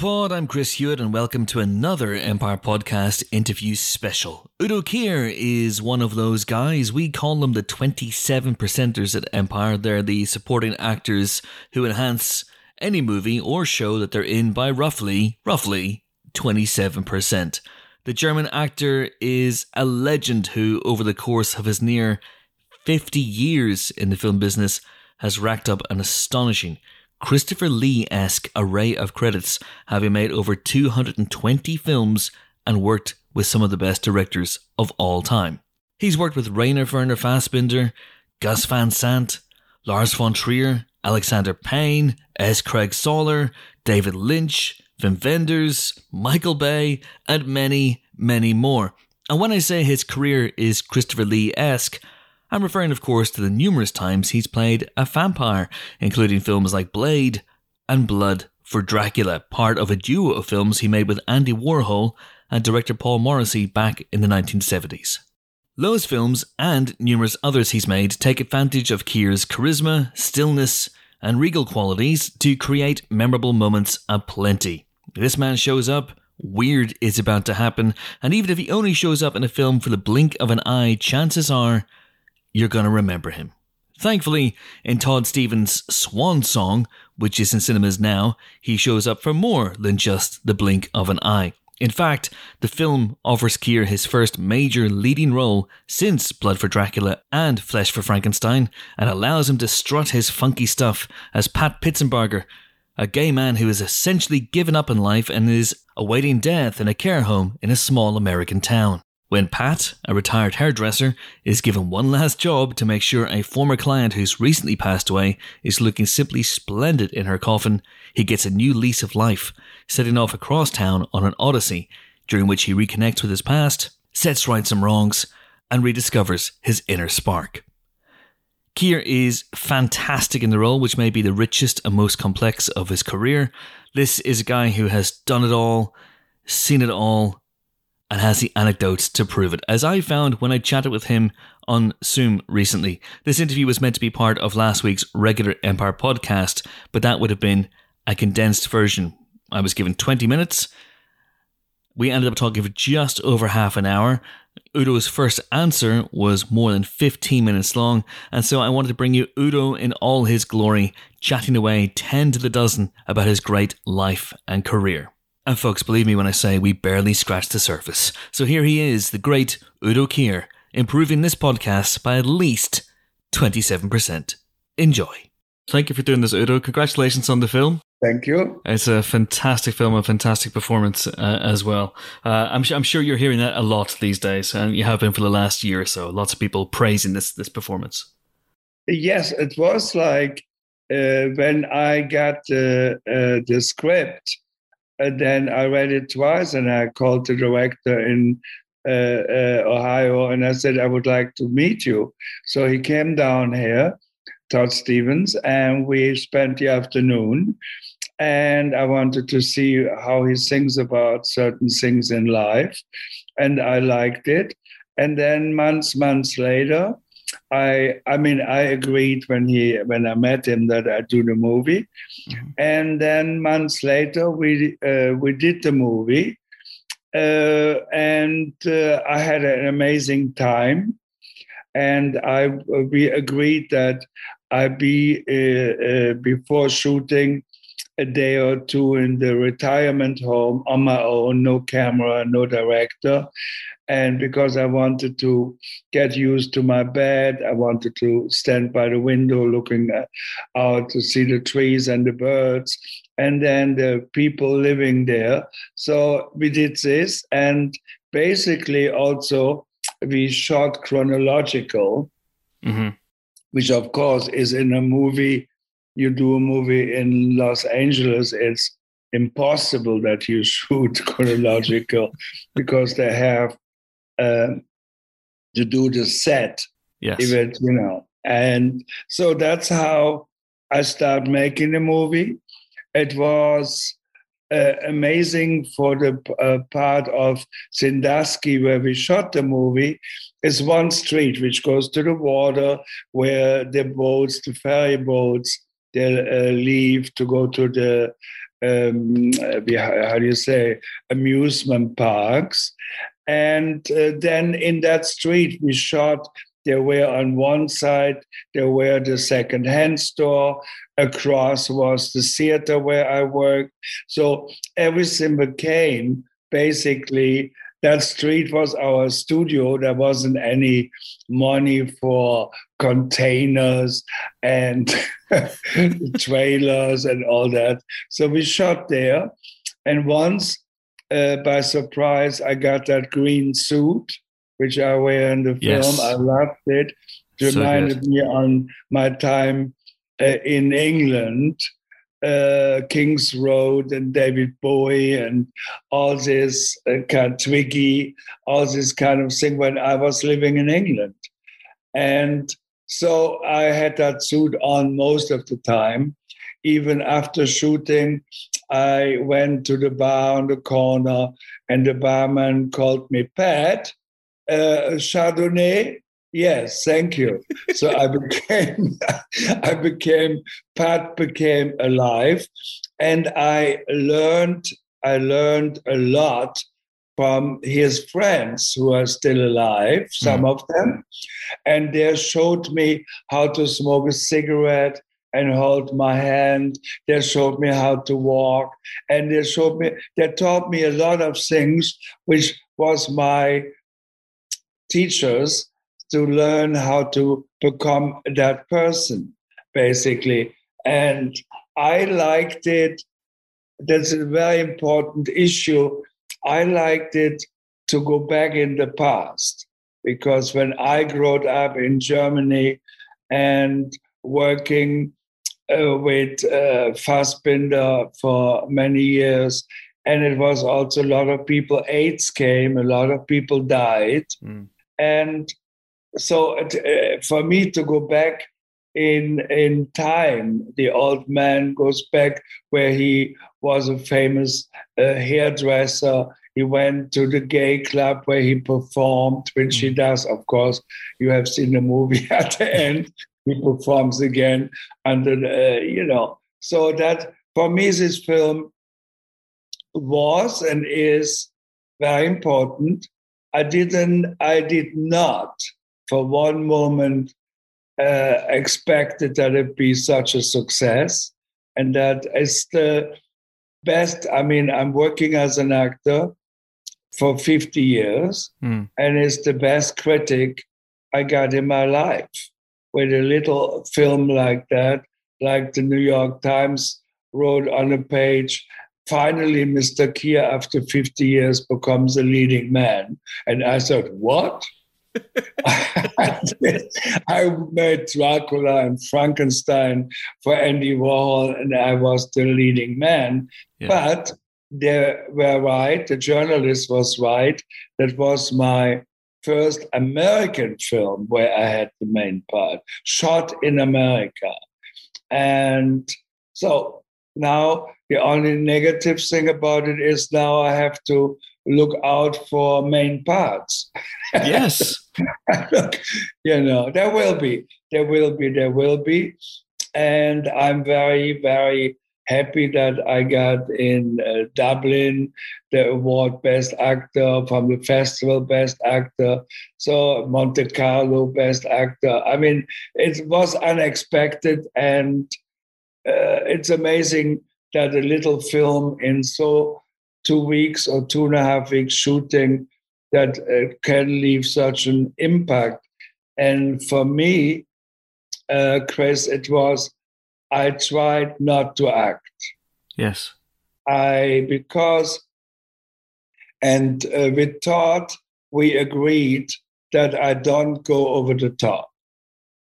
Pod. I'm Chris Hewitt, and welcome to another Empire Podcast interview special. Udo Kier is one of those guys. We call them the 27 percenters at Empire. They're the supporting actors who enhance any movie or show that they're in by roughly, roughly 27%. The German actor is a legend who, over the course of his near 50 years in the film business, has racked up an astonishing Christopher Lee esque array of credits, having made over 220 films and worked with some of the best directors of all time. He's worked with Rainer Werner Fassbinder, Gus Van Sant, Lars von Trier, Alexander Payne, S. Craig Zahler, David Lynch, Wim Wenders, Michael Bay, and many, many more. And when I say his career is Christopher Lee esque, I'm referring, of course, to the numerous times he's played a vampire, including films like Blade and Blood for Dracula, part of a duo of films he made with Andy Warhol and director Paul Morrissey back in the 1970s. Those films and numerous others he's made take advantage of Kier's charisma, stillness, and regal qualities to create memorable moments aplenty. This man shows up, weird is about to happen, and even if he only shows up in a film for the blink of an eye, chances are you're going to remember him. Thankfully, in Todd Stephens' Swan Song, which is in cinemas now, he shows up for more than just the blink of an eye. In fact, the film offers Kier his first major leading role since Blood for Dracula and Flesh for Frankenstein, and allows him to strut his funky stuff as Pat Pitsenbarger, a gay man who has essentially given up in life and is awaiting death in a care home in a small American town. When Pat, a retired hairdresser, is given one last job to make sure a former client who's recently passed away is looking simply splendid in her coffin, he gets a new lease of life, setting off across town on an odyssey, during which he reconnects with his past, sets right some wrongs, and rediscovers his inner spark. Kier is fantastic in the role, which may be the richest and most complex of his career. This is a guy who has done it all, seen it all, and has the anecdotes to prove it. As I found when I chatted with him on Zoom recently, this interview was meant to be part of last week's regular Empire podcast, but that would have been a condensed version. I was given 20 minutes. We ended up talking for just over half an hour. Udo's first answer was more than 15 minutes long, and so I wanted to bring you Udo in all his glory, chatting away 10 to the dozen about his great life and career. And folks, believe me when I say we barely scratched the surface. So here he is, the great Udo Kier, improving this podcast by at least 27%. Enjoy. Thank you for doing this, Udo. Congratulations on the film. Thank you. It's a fantastic film, a fantastic performance uh, as well. Uh, I'm, I'm sure you're hearing that a lot these days, and you have been for the last year or so. Lots of people praising this this performance. Yes, it was like uh, when I got uh, the script and then I read it twice, and I called the director in uh, uh, Ohio, and I said I would like to meet you. So he came down here, Todd Stephens, and we spent the afternoon. And I wanted to see how he sings about certain things in life, and I liked it. And then months, months later, I I mean I agreed when he when I met him that I do the movie, mm-hmm. and then months later we uh, we did the movie, uh, and uh, I had an amazing time, and I we agreed that I be uh, uh, before shooting a day or two in the retirement home on my own, no camera, no director, and because I wanted to get used to my bed, I wanted to stand by the window looking out to see the trees and the birds, and then the people living there. So we did this, and basically also we shot chronological, mm-hmm. which of course is in a movie. You do a movie in Los Angeles, it's impossible that you shoot chronological because they have um, to do the set. Yes. Even, you know, and so that's how I started making the movie. It was uh, amazing for the uh, part of Sandusky where we shot the movie is one street which goes to the water where the boats, the ferry boats, they uh, leave to go to the um, how do you say, amusement parks. And uh, then in that street, we shot. There were on one side, there were the second-hand store. Across was the theater where I worked. So everything became basically that street was our studio. There wasn't any money for containers and trailers and all that. So we shot there. And once, uh, by surprise, I got that green suit, which I wear in the yes. film. I loved it. It reminded so me on my time uh, in England uh, King's Road and David Bowie and all this uh, kind of Twiggy, all this kind of thing when I was living in England. And so I had that suit on most of the time. Even after shooting, I went to the bar on the corner and the barman called me Pat. Uh, Chardonnay, Yes, thank you. so I became, I became, Pat became alive, and I learned, I learned a lot from his friends who are still alive, some mm. of them, and they showed me how to smoke a cigarette and hold my hand. They showed me how to walk, and they showed me, they taught me a lot of things, which was my teachers to learn how to become that person, basically. And I liked it. That's a very important issue. I liked it to go back in the past because when I grew up in Germany and working uh, with uh, Fassbinder for many years, and it was also a lot of people, AIDS came, a lot of people died. Mm. And so uh, for me to go back in in time, the old man goes back where he was a famous uh, hairdresser. He went to the gay club where he performed, which mm. he does, of course. You have seen the movie at the end. He performs again under, the, uh, you know. So that for me, this film was and is very important. I didn't, I did not for one moment uh, expected that it be such a success and that it's the best i mean i'm working as an actor for 50 years mm. and it's the best critic i got in my life. With a little film like that like the new york times wrote on a page finally mr Kier after 50 years becomes a leading man. And i said what I made Dracula and Frankenstein for Andy Warhol, and I was the leading man. Yeah. But they were right, the journalist was right. That was my first American film where I had the main part, shot in America. And so now the only negative thing about it is now I have to look out for main parts. Yes. look, you know, there will be, there will be, there will be. And I'm very, very happy that I got in uh, Dublin the award Best Actor from the festival Best Actor. So Monte Carlo Best Actor. I mean, it was unexpected and uh, it's amazing that a little film in so two weeks or two and a half weeks shooting that uh, can leave such an impact. And for me, uh, Chris, it was I tried not to act. Yes. I because and uh, with Todd we agreed that I don't go over the top.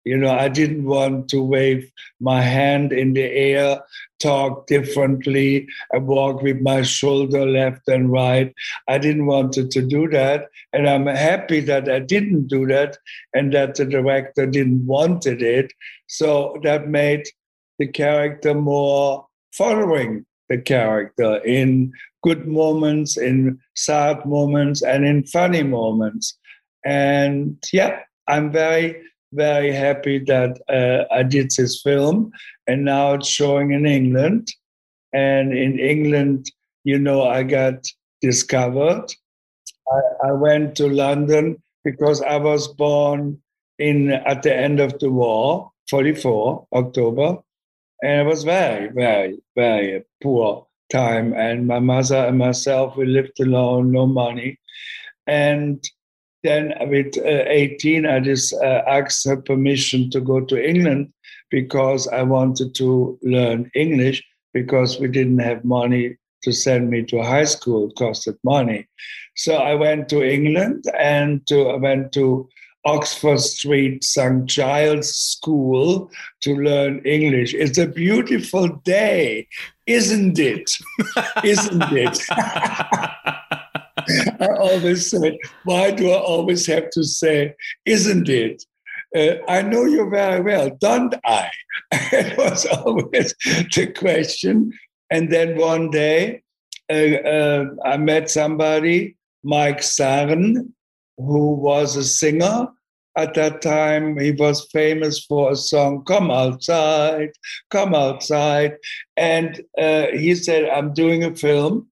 You know, I didn't want to wave my hand in the air, talk differently, and walk with my shoulder left and right. I didn't want to, to do that. And I'm happy that I didn't do that and that the director didn't wanted it. So that made the character more following the character in good moments, in sad moments, and in funny moments. And yeah, I'm very very happy that uh, I did this film, and now it's showing in England. And in England, you know, I got discovered. I, I went to London because I was born in at the end of the war, 44, October. And it was very, very, very poor time. And my mother and myself, we lived alone, no money. And then with uh, 18, I just uh, asked her permission to go to England because I wanted to learn English because we didn't have money to send me to high school. It costed money. So I went to England and to, I went to Oxford Street St. Giles School to learn English. It's a beautiful day, isn't it? isn't it? I always say, why do I always have to say, isn't it? Uh, I know you very well, don't I? it was always the question. And then one day, uh, uh, I met somebody, Mike Sarne, who was a singer. At that time, he was famous for a song, Come Outside, Come Outside. And uh, he said, I'm doing a film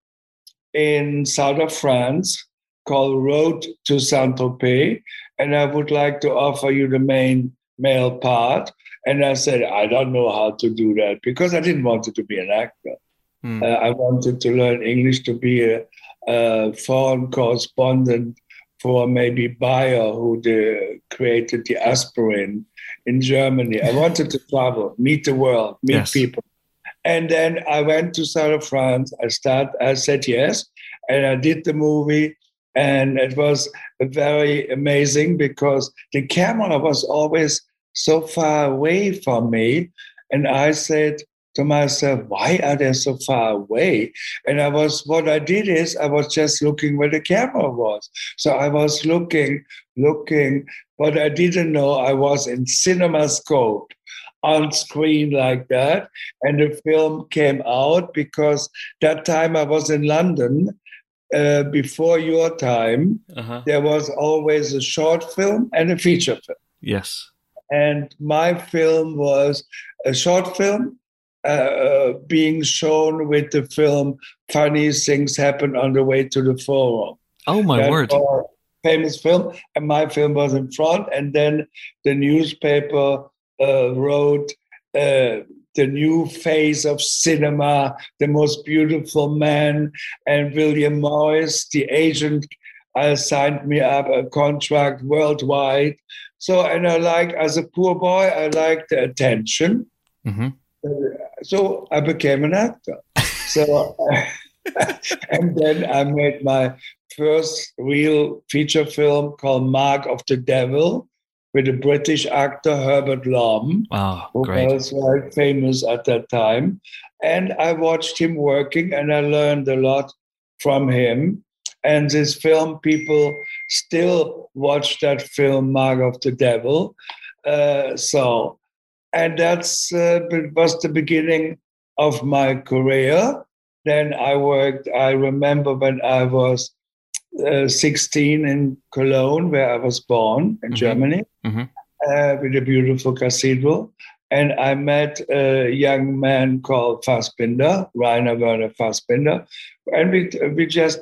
in south of France called Road to Saint Tropez, and I would like to offer you the main male part. And I said, I don't know how to do that because I didn't want to be an actor. Mm. Uh, I wanted to learn English to be a, a foreign correspondent for maybe Bayer, who the, created the aspirin in Germany. I wanted to travel, meet the world, meet yes. people. And then I went to south France. I start. I said yes, and I did the movie, and it was very amazing because the camera was always so far away from me, and I said to myself, "Why are they so far away?" And I was what I did is I was just looking where the camera was. So I was looking, looking, but I didn't know I was in CinemaScope on screen like that. And the film came out because that time I was in London. Uh, before your time, uh-huh. there was always a short film and a feature film. Yes. And my film was a short film uh, uh being shown with the film Funny Things Happen on the Way to the Forum. Oh, my that word. Famous film. And my film was in front. And then the newspaper uh, wrote uh, the new phase of cinema, the most beautiful man, and William Morris, the agent, uh, signed me up a contract worldwide. So, and I like, as a poor boy, I like the attention. Mm-hmm. so I became an actor. so, and then I made my first real feature film called Mark of the Devil with a British actor, Herbert Lom, oh, who was very famous at that time. And I watched him working and I learned a lot from him. And this film, people still watch that film, Mark of the Devil. Uh, so, and that's uh, was the beginning of my career. Then I worked, I remember when I was uh, 16 in Cologne, where I was born in mm-hmm. Germany, mm-hmm. Uh, with a beautiful cathedral. And I met a young man called Fassbinder, Rainer Werner Fassbinder, and we, we just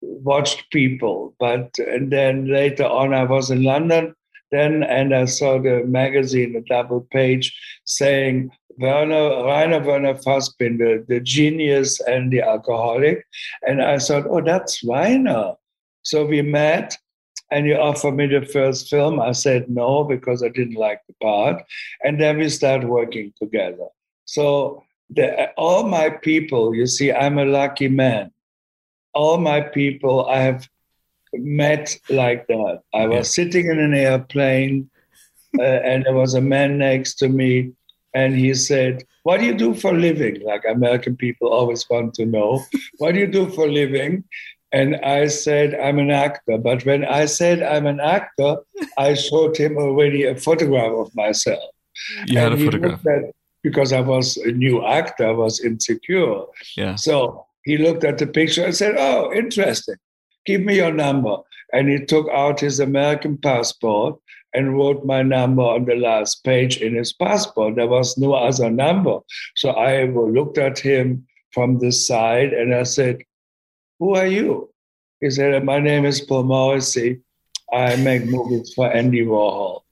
watched people. But and then later on, I was in London then, and I saw the magazine, a double page, saying Werner, Rainer Werner Fassbinder, the genius and the alcoholic. And I thought, oh, that's Rainer. So we met and you offer me the first film. I said no because I didn't like the part. And then we started working together. So the, all my people, you see, I'm a lucky man. All my people I have met like that. I was sitting in an airplane uh, and there was a man next to me and he said, What do you do for a living? Like American people always want to know, What do you do for a living? And I said, I'm an actor. But when I said I'm an actor, I showed him already a photograph of myself. You and had a photograph. Because I was a new actor, I was insecure. Yeah. So he looked at the picture and said, Oh, interesting. Give me your number. And he took out his American passport and wrote my number on the last page in his passport. There was no other number. So I looked at him from the side, and I said, "Who are you?" He said, "My name is Paul Morrissey. I make movies for Andy Warhol."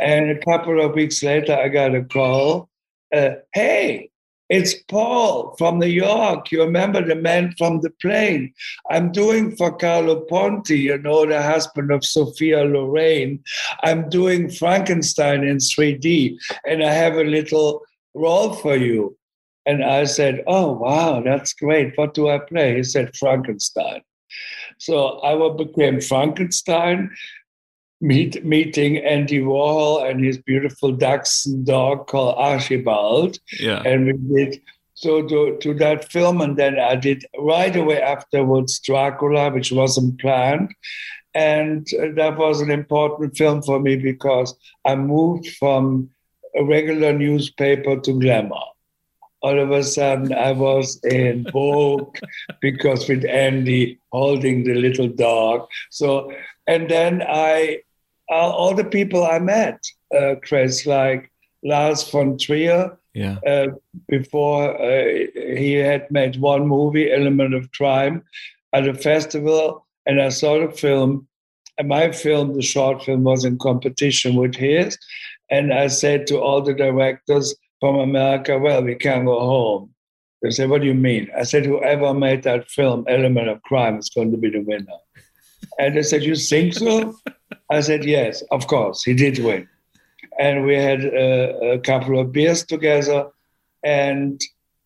and a couple of weeks later, I got a call. Uh, hey, it's Paul from New York. You remember the man from the plane? I'm doing for Carlo Ponti, you know, the husband of Sophia Loren. I'm doing Frankenstein in 3D, and I have a little role for you. And I said, Oh, wow, that's great. What do I play? He said, Frankenstein. So I became Frankenstein meet, meeting Andy Warhol and his beautiful Dachshund dog called Archibald. Yeah. And we did so to, to that film, and then I did right away afterwards Dracula, which wasn't planned. And uh, that was an important film for me because I moved from a regular newspaper to glamour. All of a sudden, I was in Vogue because with Andy holding the little dog. So, and then I uh, all the people I met, uh, Chris, like Lars von Trier. Yeah. Uh, before uh, he had made one movie, Element of Crime, at a festival, and I saw the film. And my film, the short film, was in competition with his. And I said to all the directors from America, well, we can't go home. They said, what do you mean? I said, whoever made that film, Element of Crime, is going to be the winner. And they said, You think so? I said, Yes, of course. He did win. And we had a, a couple of beers together. And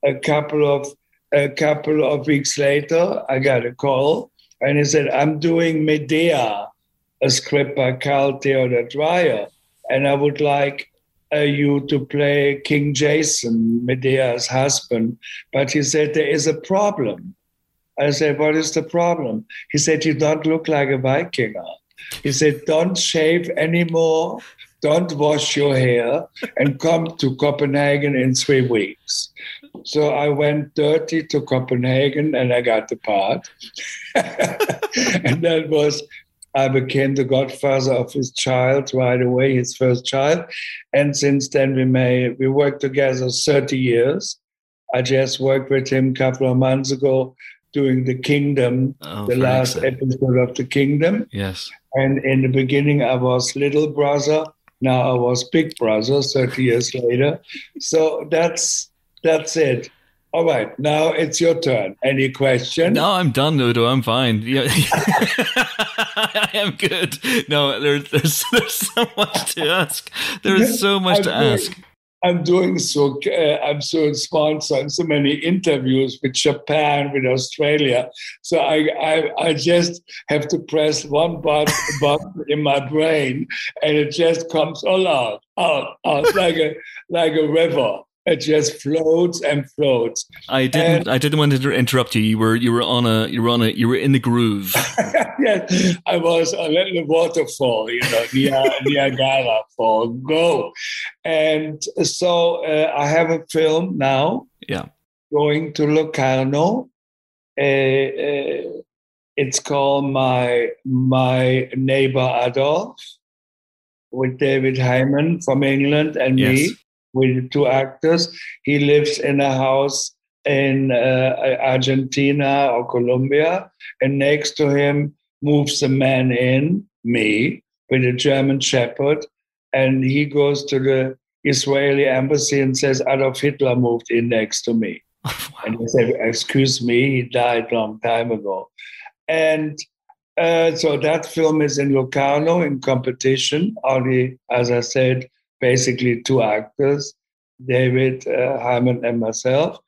a couple of a couple of weeks later, I got a call, and he said, "I'm doing Medea, a script by Carl Theodor Dreyer, and I would like uh, Uh, you to play King Jason, Medea's husband." But he said there is a problem. I said, What is the problem? He said, You don't look like a Vikinger. He said, Don't shave anymore, don't wash your hair, and come to Copenhagen in three weeks. So I went dirty to Copenhagen and I got the part. and that was, I became the godfather of his child right away, his first child. And since then, we may we worked together 30 years. I just worked with him a couple of months ago doing the kingdom, Oh, the last episode of the kingdom. Yes. And in the beginning, I was little brother. Now I was big brother. Thirty years later, so that's that's it. All right, now it's your turn. Any question? No, I'm done, Udo. I'm fine. Yeah. I am good. No, there's there's there's so much to ask. There is so much I'm to doing- ask. I'm doing so. Uh, I'm so sponsored so many interviews with Japan, with Australia. So I, I, I just have to press one button, button in my brain, and it just comes all out, out, out like a like a river. It just floats and floats. I didn't. I didn't want to inter- interrupt you. You were you were on a you were on a you were in the groove. yes, I was a little waterfall, you know, Nia- Niagara Fall. Go, and so uh, I have a film now. Yeah. going to Locarno. Uh, uh, it's called my my neighbor Adolf with David Hayman from England and Yes. me with two actors. He lives in a house in uh, Argentina or Colombia, and next to him moves a man in, me, with a German shepherd, and he goes to the Israeli embassy and says Adolf Hitler moved in next to me. And he said, Excuse me, he died long time ago. And uh, so that film is in Locarno in competition. Only, as I said, basically two actors, David uh, Hayman and myself.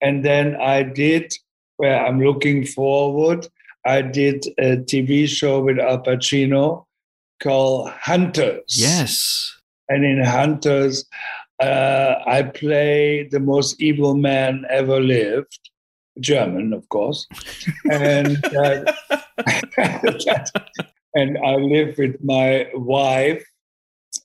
And then I did, where I'm looking forward, I did a TV show with Al Pacino called Hunters. Yes. And in Hunters, uh, I play the most evil man ever lived, German, of course. And, uh, and I live with my wife,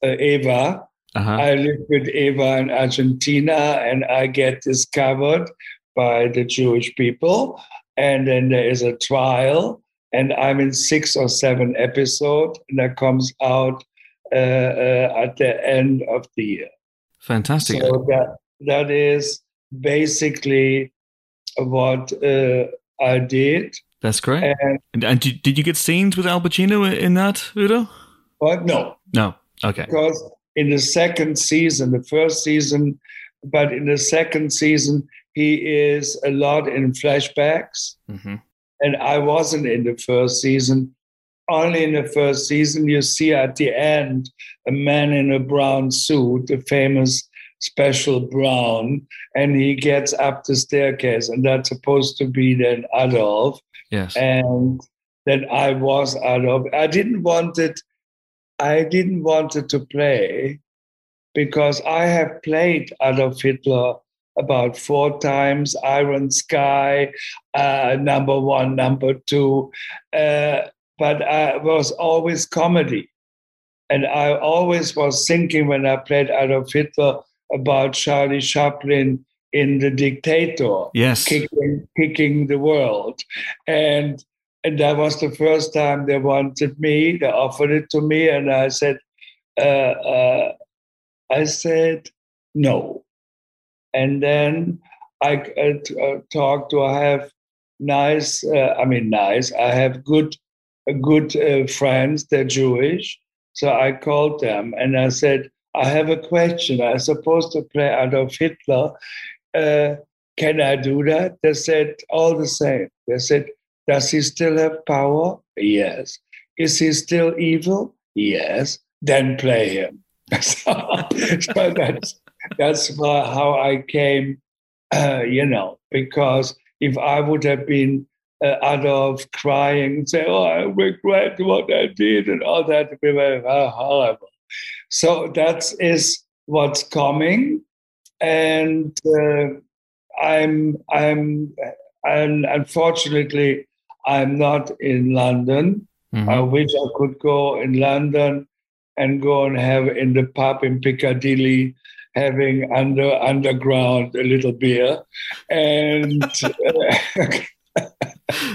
Eva. Uh-huh. I live with Eva in Argentina, and I get discovered by the Jewish people. And then there is a trial, and I'm in six or seven episodes, and that comes out uh, uh, at the end of the year. Fantastic. So that that is basically what uh, I did. That's great. And, and, and did, did you get scenes with Al Pacino in that, Udo? What? No. No. Okay. Because in the second season, the first season, but in the second season, he is a lot in flashbacks. Mm-hmm. And I wasn't in the first season. Only in the first season, you see at the end a man in a brown suit, the famous special brown, and he gets up the staircase, and that's supposed to be then Adolf. Yes. And then I was Adolf. I didn't want it. I didn't want to play because I have played Adolf Hitler about four times Iron Sky, uh, number one, number two. Uh, but I was always comedy. And I always was thinking when I played Adolf Hitler about Charlie Chaplin in The Dictator, yes, kicking, kicking the world. And and that was the first time they wanted me. They offered it to me, and I said, uh, uh, I said no. And then I uh, uh talked to I have nice, uh, I mean nice. I have good, good uh, friends. They're Jewish, so I called them and I said, I have a question. I'm supposed to play Adolf Hitler. Uh, can I do that? They said all the same. They said, does he still have power? Yes. Is he still evil? Yes. Then play him. so, so that's that's how I came, uh, you know, because if I would have been uh, Adolf crying and say, "Oh, I regret what I did," and all that, it would be very horrible. So that is what's coming, and uh, I'm I'm and unfortunately I'm not in London. Mm-hmm. I wish I could go in London and go and have in the pub in Piccadilly having under underground a little beer and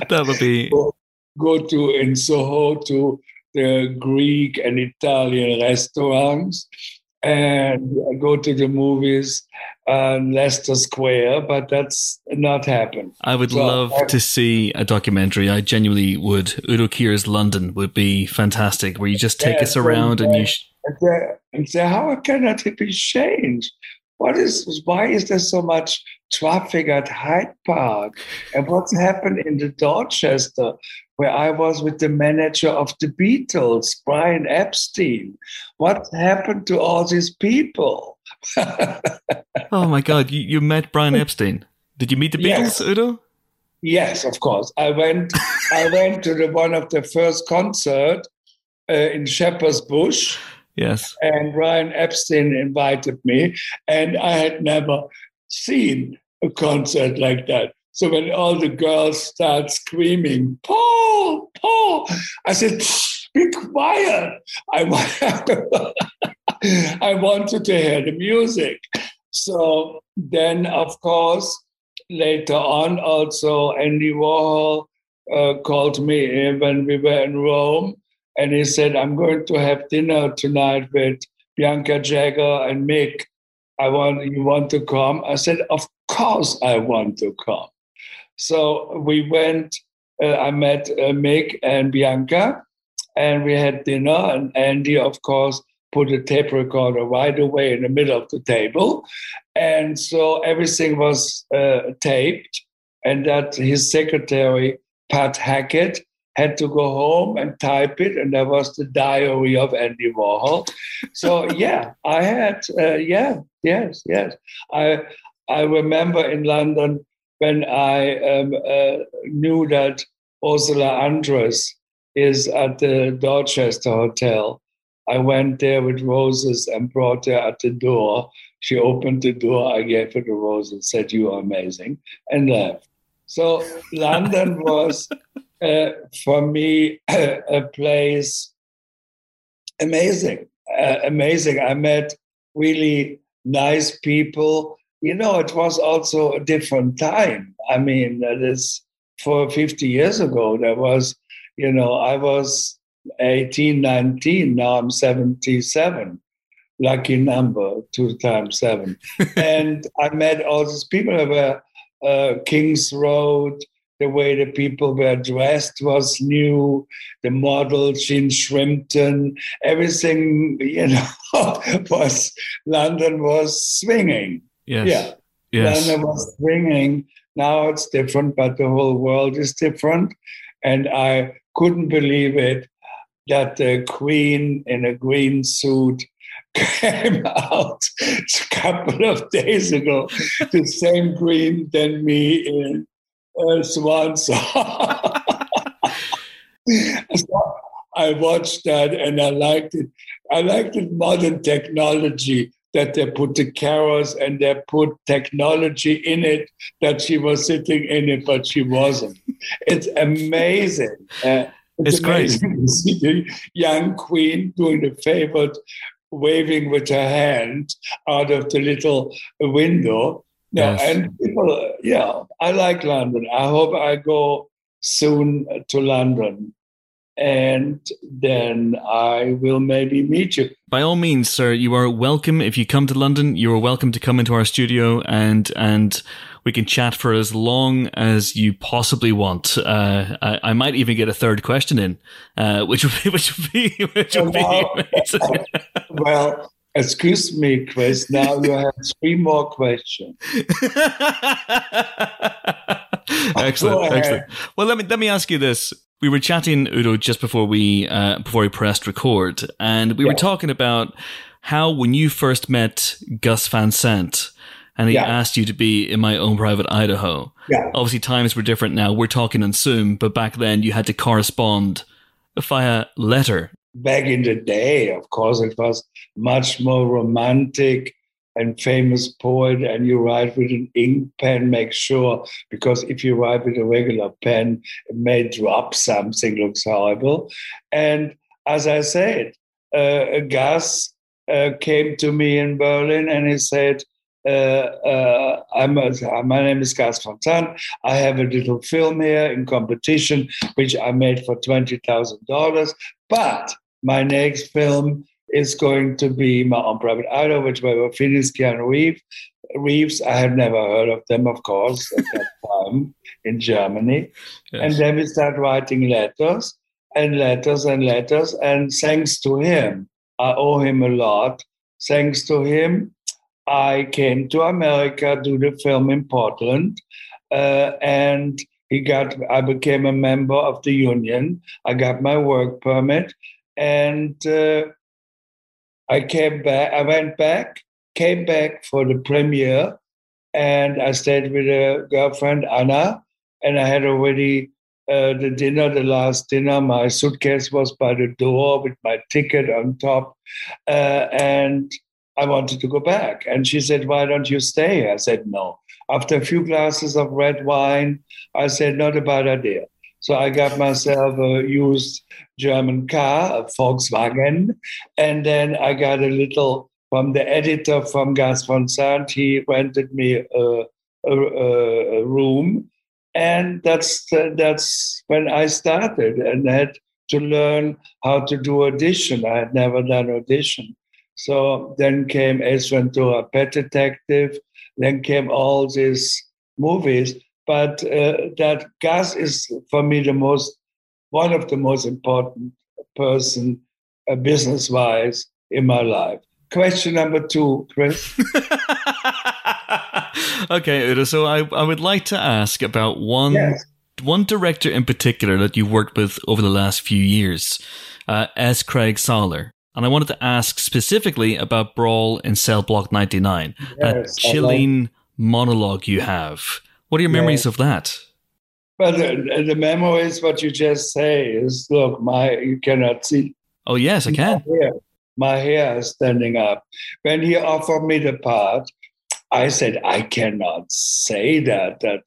that would be go, go to in Soho to the Greek and Italian restaurants and go to the movies on Leicester Square, but that's not happened. I would so, love I, to see a documentary. I genuinely would. Udo Kier's London would be fantastic, where you just take us around and, and you. Sh- and say, how can that be changed? What is why is there so much traffic at Hyde Park? And what's happened in the Dorchester, where I was with the manager of the Beatles, Brian Epstein? What happened to all these people? oh my God! You, you met Brian Epstein. Did you meet the Beatles, yes. Udo? Yes, of course. I went. I went to the one of the first concert uh, in Shepherd's Bush Yes. And Brian Epstein invited me, and I had never seen a concert like that. So when all the girls start screaming, Paul, Paul, I said, be quiet. I, want, I wanted to hear the music. So then, of course, later on, also Andy Warhol uh, called me when we were in Rome and he said, I'm going to have dinner tonight with Bianca Jagger and Mick. I want you want to come? I said, Of course I want to come. So we went, uh, I met uh, Mick and Bianca, and we had dinner, and Andy, of course, put a tape recorder right away in the middle of the table. And so everything was uh, taped, and that his secretary, Pat Hackett, had to go home and type it, and that was the diary of Andy Warhol. So yeah, I had uh, yeah, yes, yes. I I remember in London when I um, uh, knew that Ursula Andress is at the Dorchester Hotel. I went there with roses and brought her at the door. She opened the door. I gave her the roses, said, "You are amazing," and left. So London was uh, for me a place amazing, uh, amazing. I met really nice people. You know, it was also a different time. I mean, that is for 50 years ago, there was, you know, I was 18, 19, now I'm 77. Lucky number, two times seven. and I met all these people that were uh, King's Road, the way the people were dressed was new, the model, Jean Shrimpton, everything, you know, was, London was swinging. Yes. Yeah. Yes. London was swinging. Now it's different, but the whole world is different. And I couldn't believe it that the queen in a green suit came out a couple of days ago, the same green than me in uh, Swan Song. so I watched that and I liked it. I liked the modern technology that they put the carols and they put technology in it that she was sitting in it, but she wasn't. It's amazing. Uh, it's, it's amazing great. to see the young queen doing the favorite, waving with her hand out of the little window. Yeah, yes. and people, yeah, I like London. I hope I go soon to London and then I will maybe meet you. By all means, sir, you are welcome. If you come to London, you are welcome to come into our studio and and we can chat for as long as you possibly want. Uh, I, I, might even get a third question in, uh, which would be which would be which would well, be well, excuse me, Chris. Now you have three more questions. excellent, excellent. Well, let me let me ask you this: we were chatting Udo just before we uh, before we pressed record, and we yeah. were talking about how when you first met Gus Van Sant, and he yeah. asked you to be in my own private Idaho. Yeah. Obviously, times were different now. We're talking on Zoom, but back then you had to correspond via letter. Back in the day, of course, it was much more romantic and famous poet and you write with an ink pen, make sure, because if you write with a regular pen, it may drop something, looks horrible. And as I said, uh, Gus uh, came to me in Berlin and he said, uh, uh, I'm a, my name is Gus Van Sant. I have a little film here in competition, which I made for $20,000. But my next film is going to be my own private idol, which we will finish Keanu Reeves. Reeves, I had never heard of them, of course, at that time in Germany. Yes. And then we start writing letters and letters and letters. And thanks to him, I owe him a lot. Thanks to him, I came to America, do the film in Portland, uh, and he got. I became a member of the union. I got my work permit, and uh, I came back. I went back, came back for the premiere, and I stayed with a girlfriend Anna, and I had already uh, the dinner, the last dinner. My suitcase was by the door with my ticket on top, uh, and I wanted to go back. And she said, "Why don't you stay?" I said, "No." After a few glasses of red wine, I said, "Not a bad idea." So I got myself a used German car, a Volkswagen, and then I got a little from the editor from Gus Van Sant. He rented me a, a, a room, and that's that's when I started and had to learn how to do audition. I had never done audition. So then came Ace Ventura, Pet Detective. Then came all these movies but uh, that Gus is for me the most one of the most important person uh, business wise in my life. Question number two, Chris. okay, Udo. So I, I would like to ask about one yes. one director in particular that you worked with over the last few years, uh, S. Craig Zahler. And I wanted to ask specifically about Brawl in Cell Block 99, yes, that chilling monologue you have. What are your memories yeah. of that? But the, the memories, what you just say is, look, my you cannot see. Oh yes, I can. My hair, my hair is standing up. When he offered me the part, I said, I cannot say that. That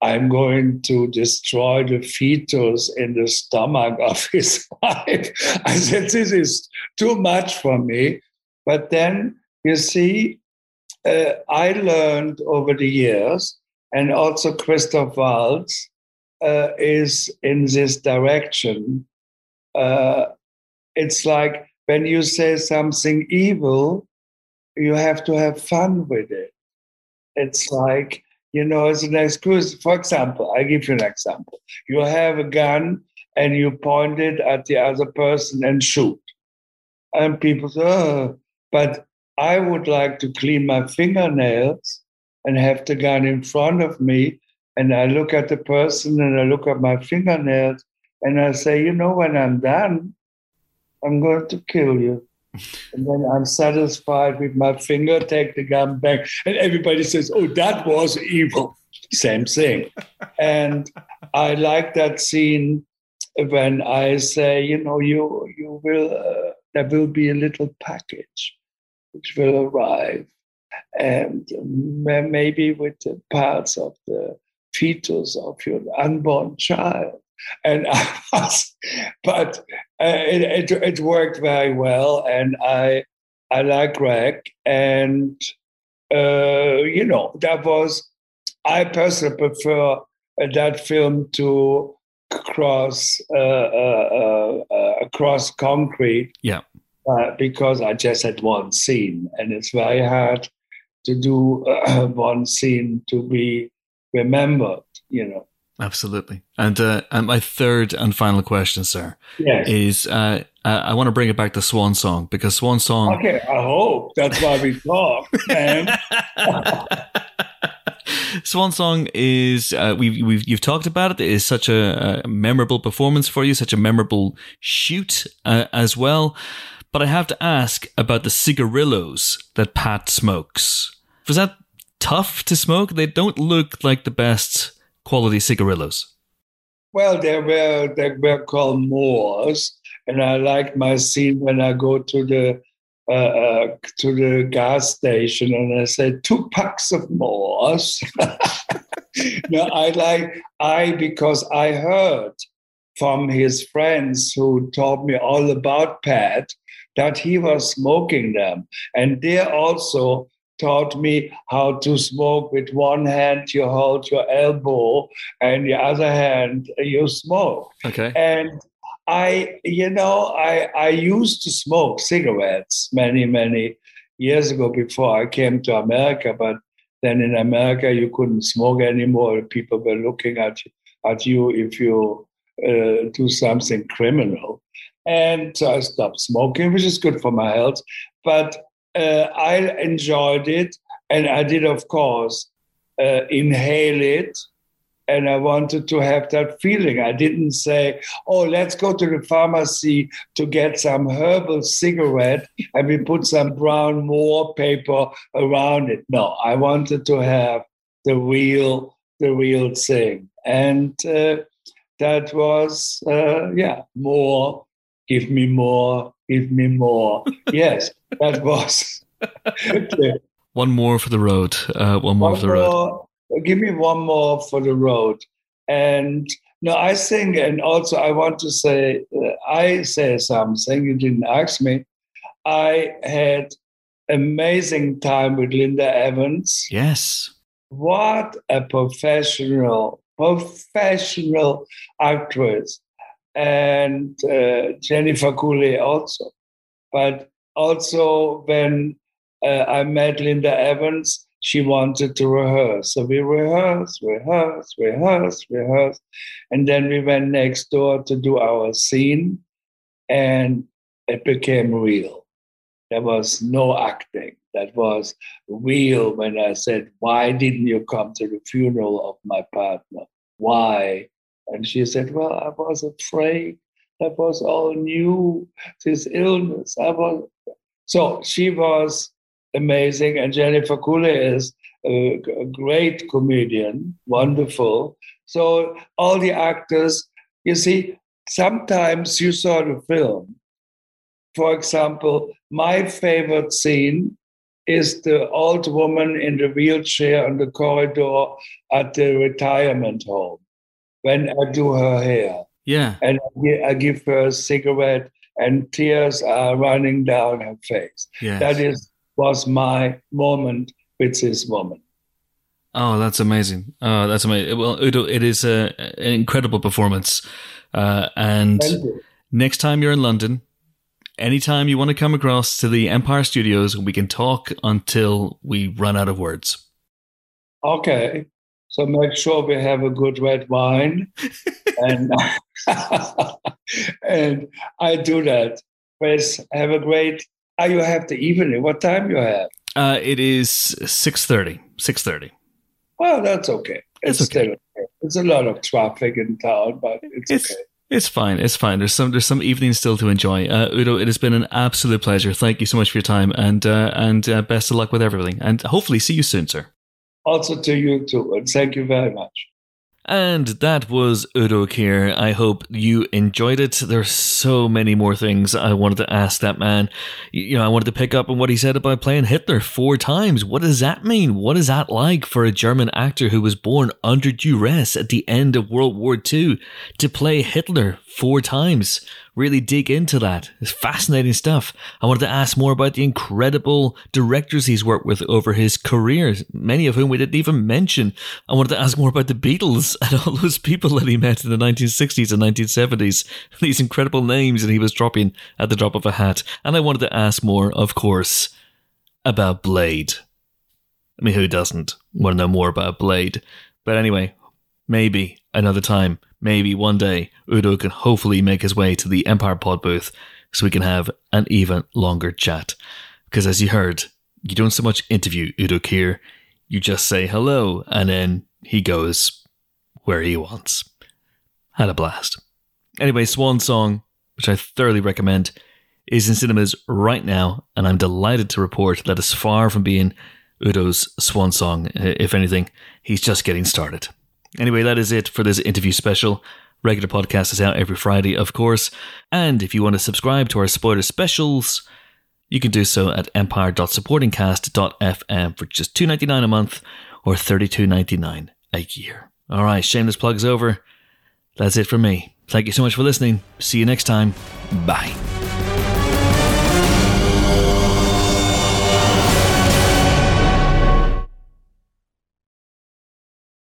I'm going to destroy the fetus in the stomach of his wife. I said, this is too much for me. But then you see, uh, I learned over the years and also Christoph Waltz uh, is in this direction. Uh, it's like when you say something evil, you have to have fun with it. It's like you know, as an excuse. For example, I give you an example. You have a gun and you point it at the other person and shoot. And people say, oh, but I would like to clean my fingernails and have the gun in front of me. And I look at the person and I look at my fingernails and I say, you know, when I'm done, I'm going to kill you. and then I'm satisfied with my finger, take the gun back, and everybody says, Oh, that was evil. Same thing. and I like that scene when I say, you know, you you will uh, there will be a little package which will arrive, and maybe with the parts of the fetus of your unborn child and I was, but uh, it, it, it worked very well, and I I like Craig, and uh, you know that was I personally prefer uh, that film to cross uh, uh, uh, across concrete. Yeah, because I just had one scene, and it's very hard to do one scene to be remembered. You know. Absolutely. And, uh, and my third and final question, sir, yes. is uh, I want to bring it back to Swan Song because Swan Song. Okay, I hope that's why we talk, man. Swan Song is uh, we've we've you've talked about it. It is such a, a memorable performance for you, such a memorable shoot uh, as well. But I have to ask about the cigarillos that Pat smokes. Was that tough to smoke? They don't look like the best quality cigarillos? Well, they were they were called Mores, and I like my scene when I go to the uh, uh, to the gas station and I said two packs of Mores. no, I like I because I heard from his friends who told me all about Pat that he was smoking them, and they also taught me how to smoke with one hand you hold your elbow and the other hand you smoke. Okay. And i you know i i used to smoke cigarettes many many years ago before i came to america but then in america you couldn't smoke anymore. People were looking at at you if you uh, do something criminal and so i stopped smoking which is good for my health but uh, I enjoyed it, and I did, of course, uh, inhale it. And I wanted to have that feeling. I didn't say, "Oh, let's go to the pharmacy to get some herbal cigarette and we put some brown More paper around it." No, I wanted to have the real, the real thing, and uh, that was, uh, yeah, more. Give me more. Give me more. yes, that was. one more for the road. Uh, one more one for the road. give me one more for the road. And no, I think, and also I want to say, uh, I say something. You didn't ask me. I had amazing time with Linda Evans. Yes. What a professional, professional actress, and uh, Jennifer Coolidge also. But also when uh, I met Linda Evans, she wanted to rehearse. So we rehearsed, rehearsed, rehearsed, rehearsed. And then we went next door to do our scene, and it became real. There was no acting. That was real when I said, Why didn't you come to the funeral of my partner? Why? And she said, Well, I was afraid. That was all new, this illness. I was so she was amazing, and Jennifer Coolidge is a, a great comedian, wonderful. So all the actors, you see, sometimes you saw the film. For example, my favorite scene is the old woman in the wheelchair on the corridor at the retirement home when I do her hair. Yeah. And I give her a cigarette and tears are running down her face. Yes. That is was my moment with this woman. Oh, that's amazing! Oh, that's amazing. Well, Udo, it is a, an incredible performance. Uh, and next time you're in London, anytime you want to come across to the Empire Studios, we can talk until we run out of words. Okay. So make sure we have a good red wine, and and I do that. Chris, have a great. Oh, you have the evening. What time you have? Uh, it is six thirty. Six thirty. Well, that's okay. It's, it's okay. still okay. There's a lot of traffic in town, but it's, it's okay. It's fine. It's fine. There's some there's some evenings still to enjoy. Uh, Udo, it has been an absolute pleasure. Thank you so much for your time, and uh, and uh, best of luck with everything. And hopefully, see you soon, sir. Also to you too, and thank you very much. And that was Udo Kier. I hope you enjoyed it. There's so many more things I wanted to ask that man. You know, I wanted to pick up on what he said about playing Hitler four times. What does that mean? What is that like for a German actor who was born under duress at the end of World War II to play Hitler four times? Really dig into that. It's fascinating stuff. I wanted to ask more about the incredible directors he's worked with over his career, many of whom we didn't even mention. I wanted to ask more about the Beatles and all those people that he met in the 1960s and 1970s. These incredible names that he was dropping at the drop of a hat. And I wanted to ask more, of course, about Blade. I mean, who doesn't want to know more about Blade? But anyway, maybe another time maybe one day Udo can hopefully make his way to the Empire Pod booth so we can have an even longer chat. Because as you heard, you don't so much interview Udo Kier, you just say hello and then he goes where he wants. Had a blast. Anyway, Swan Song, which I thoroughly recommend, is in cinemas right now, and I'm delighted to report that it's far from being Udo's swan song. If anything, he's just getting started. Anyway, that is it for this interview special. Regular podcast is out every Friday, of course. And if you want to subscribe to our spoiler specials, you can do so at empire.supportingcast.fm for just $2.99 a month or $32.99 a year. All right, shameless plugs over. That's it from me. Thank you so much for listening. See you next time. Bye.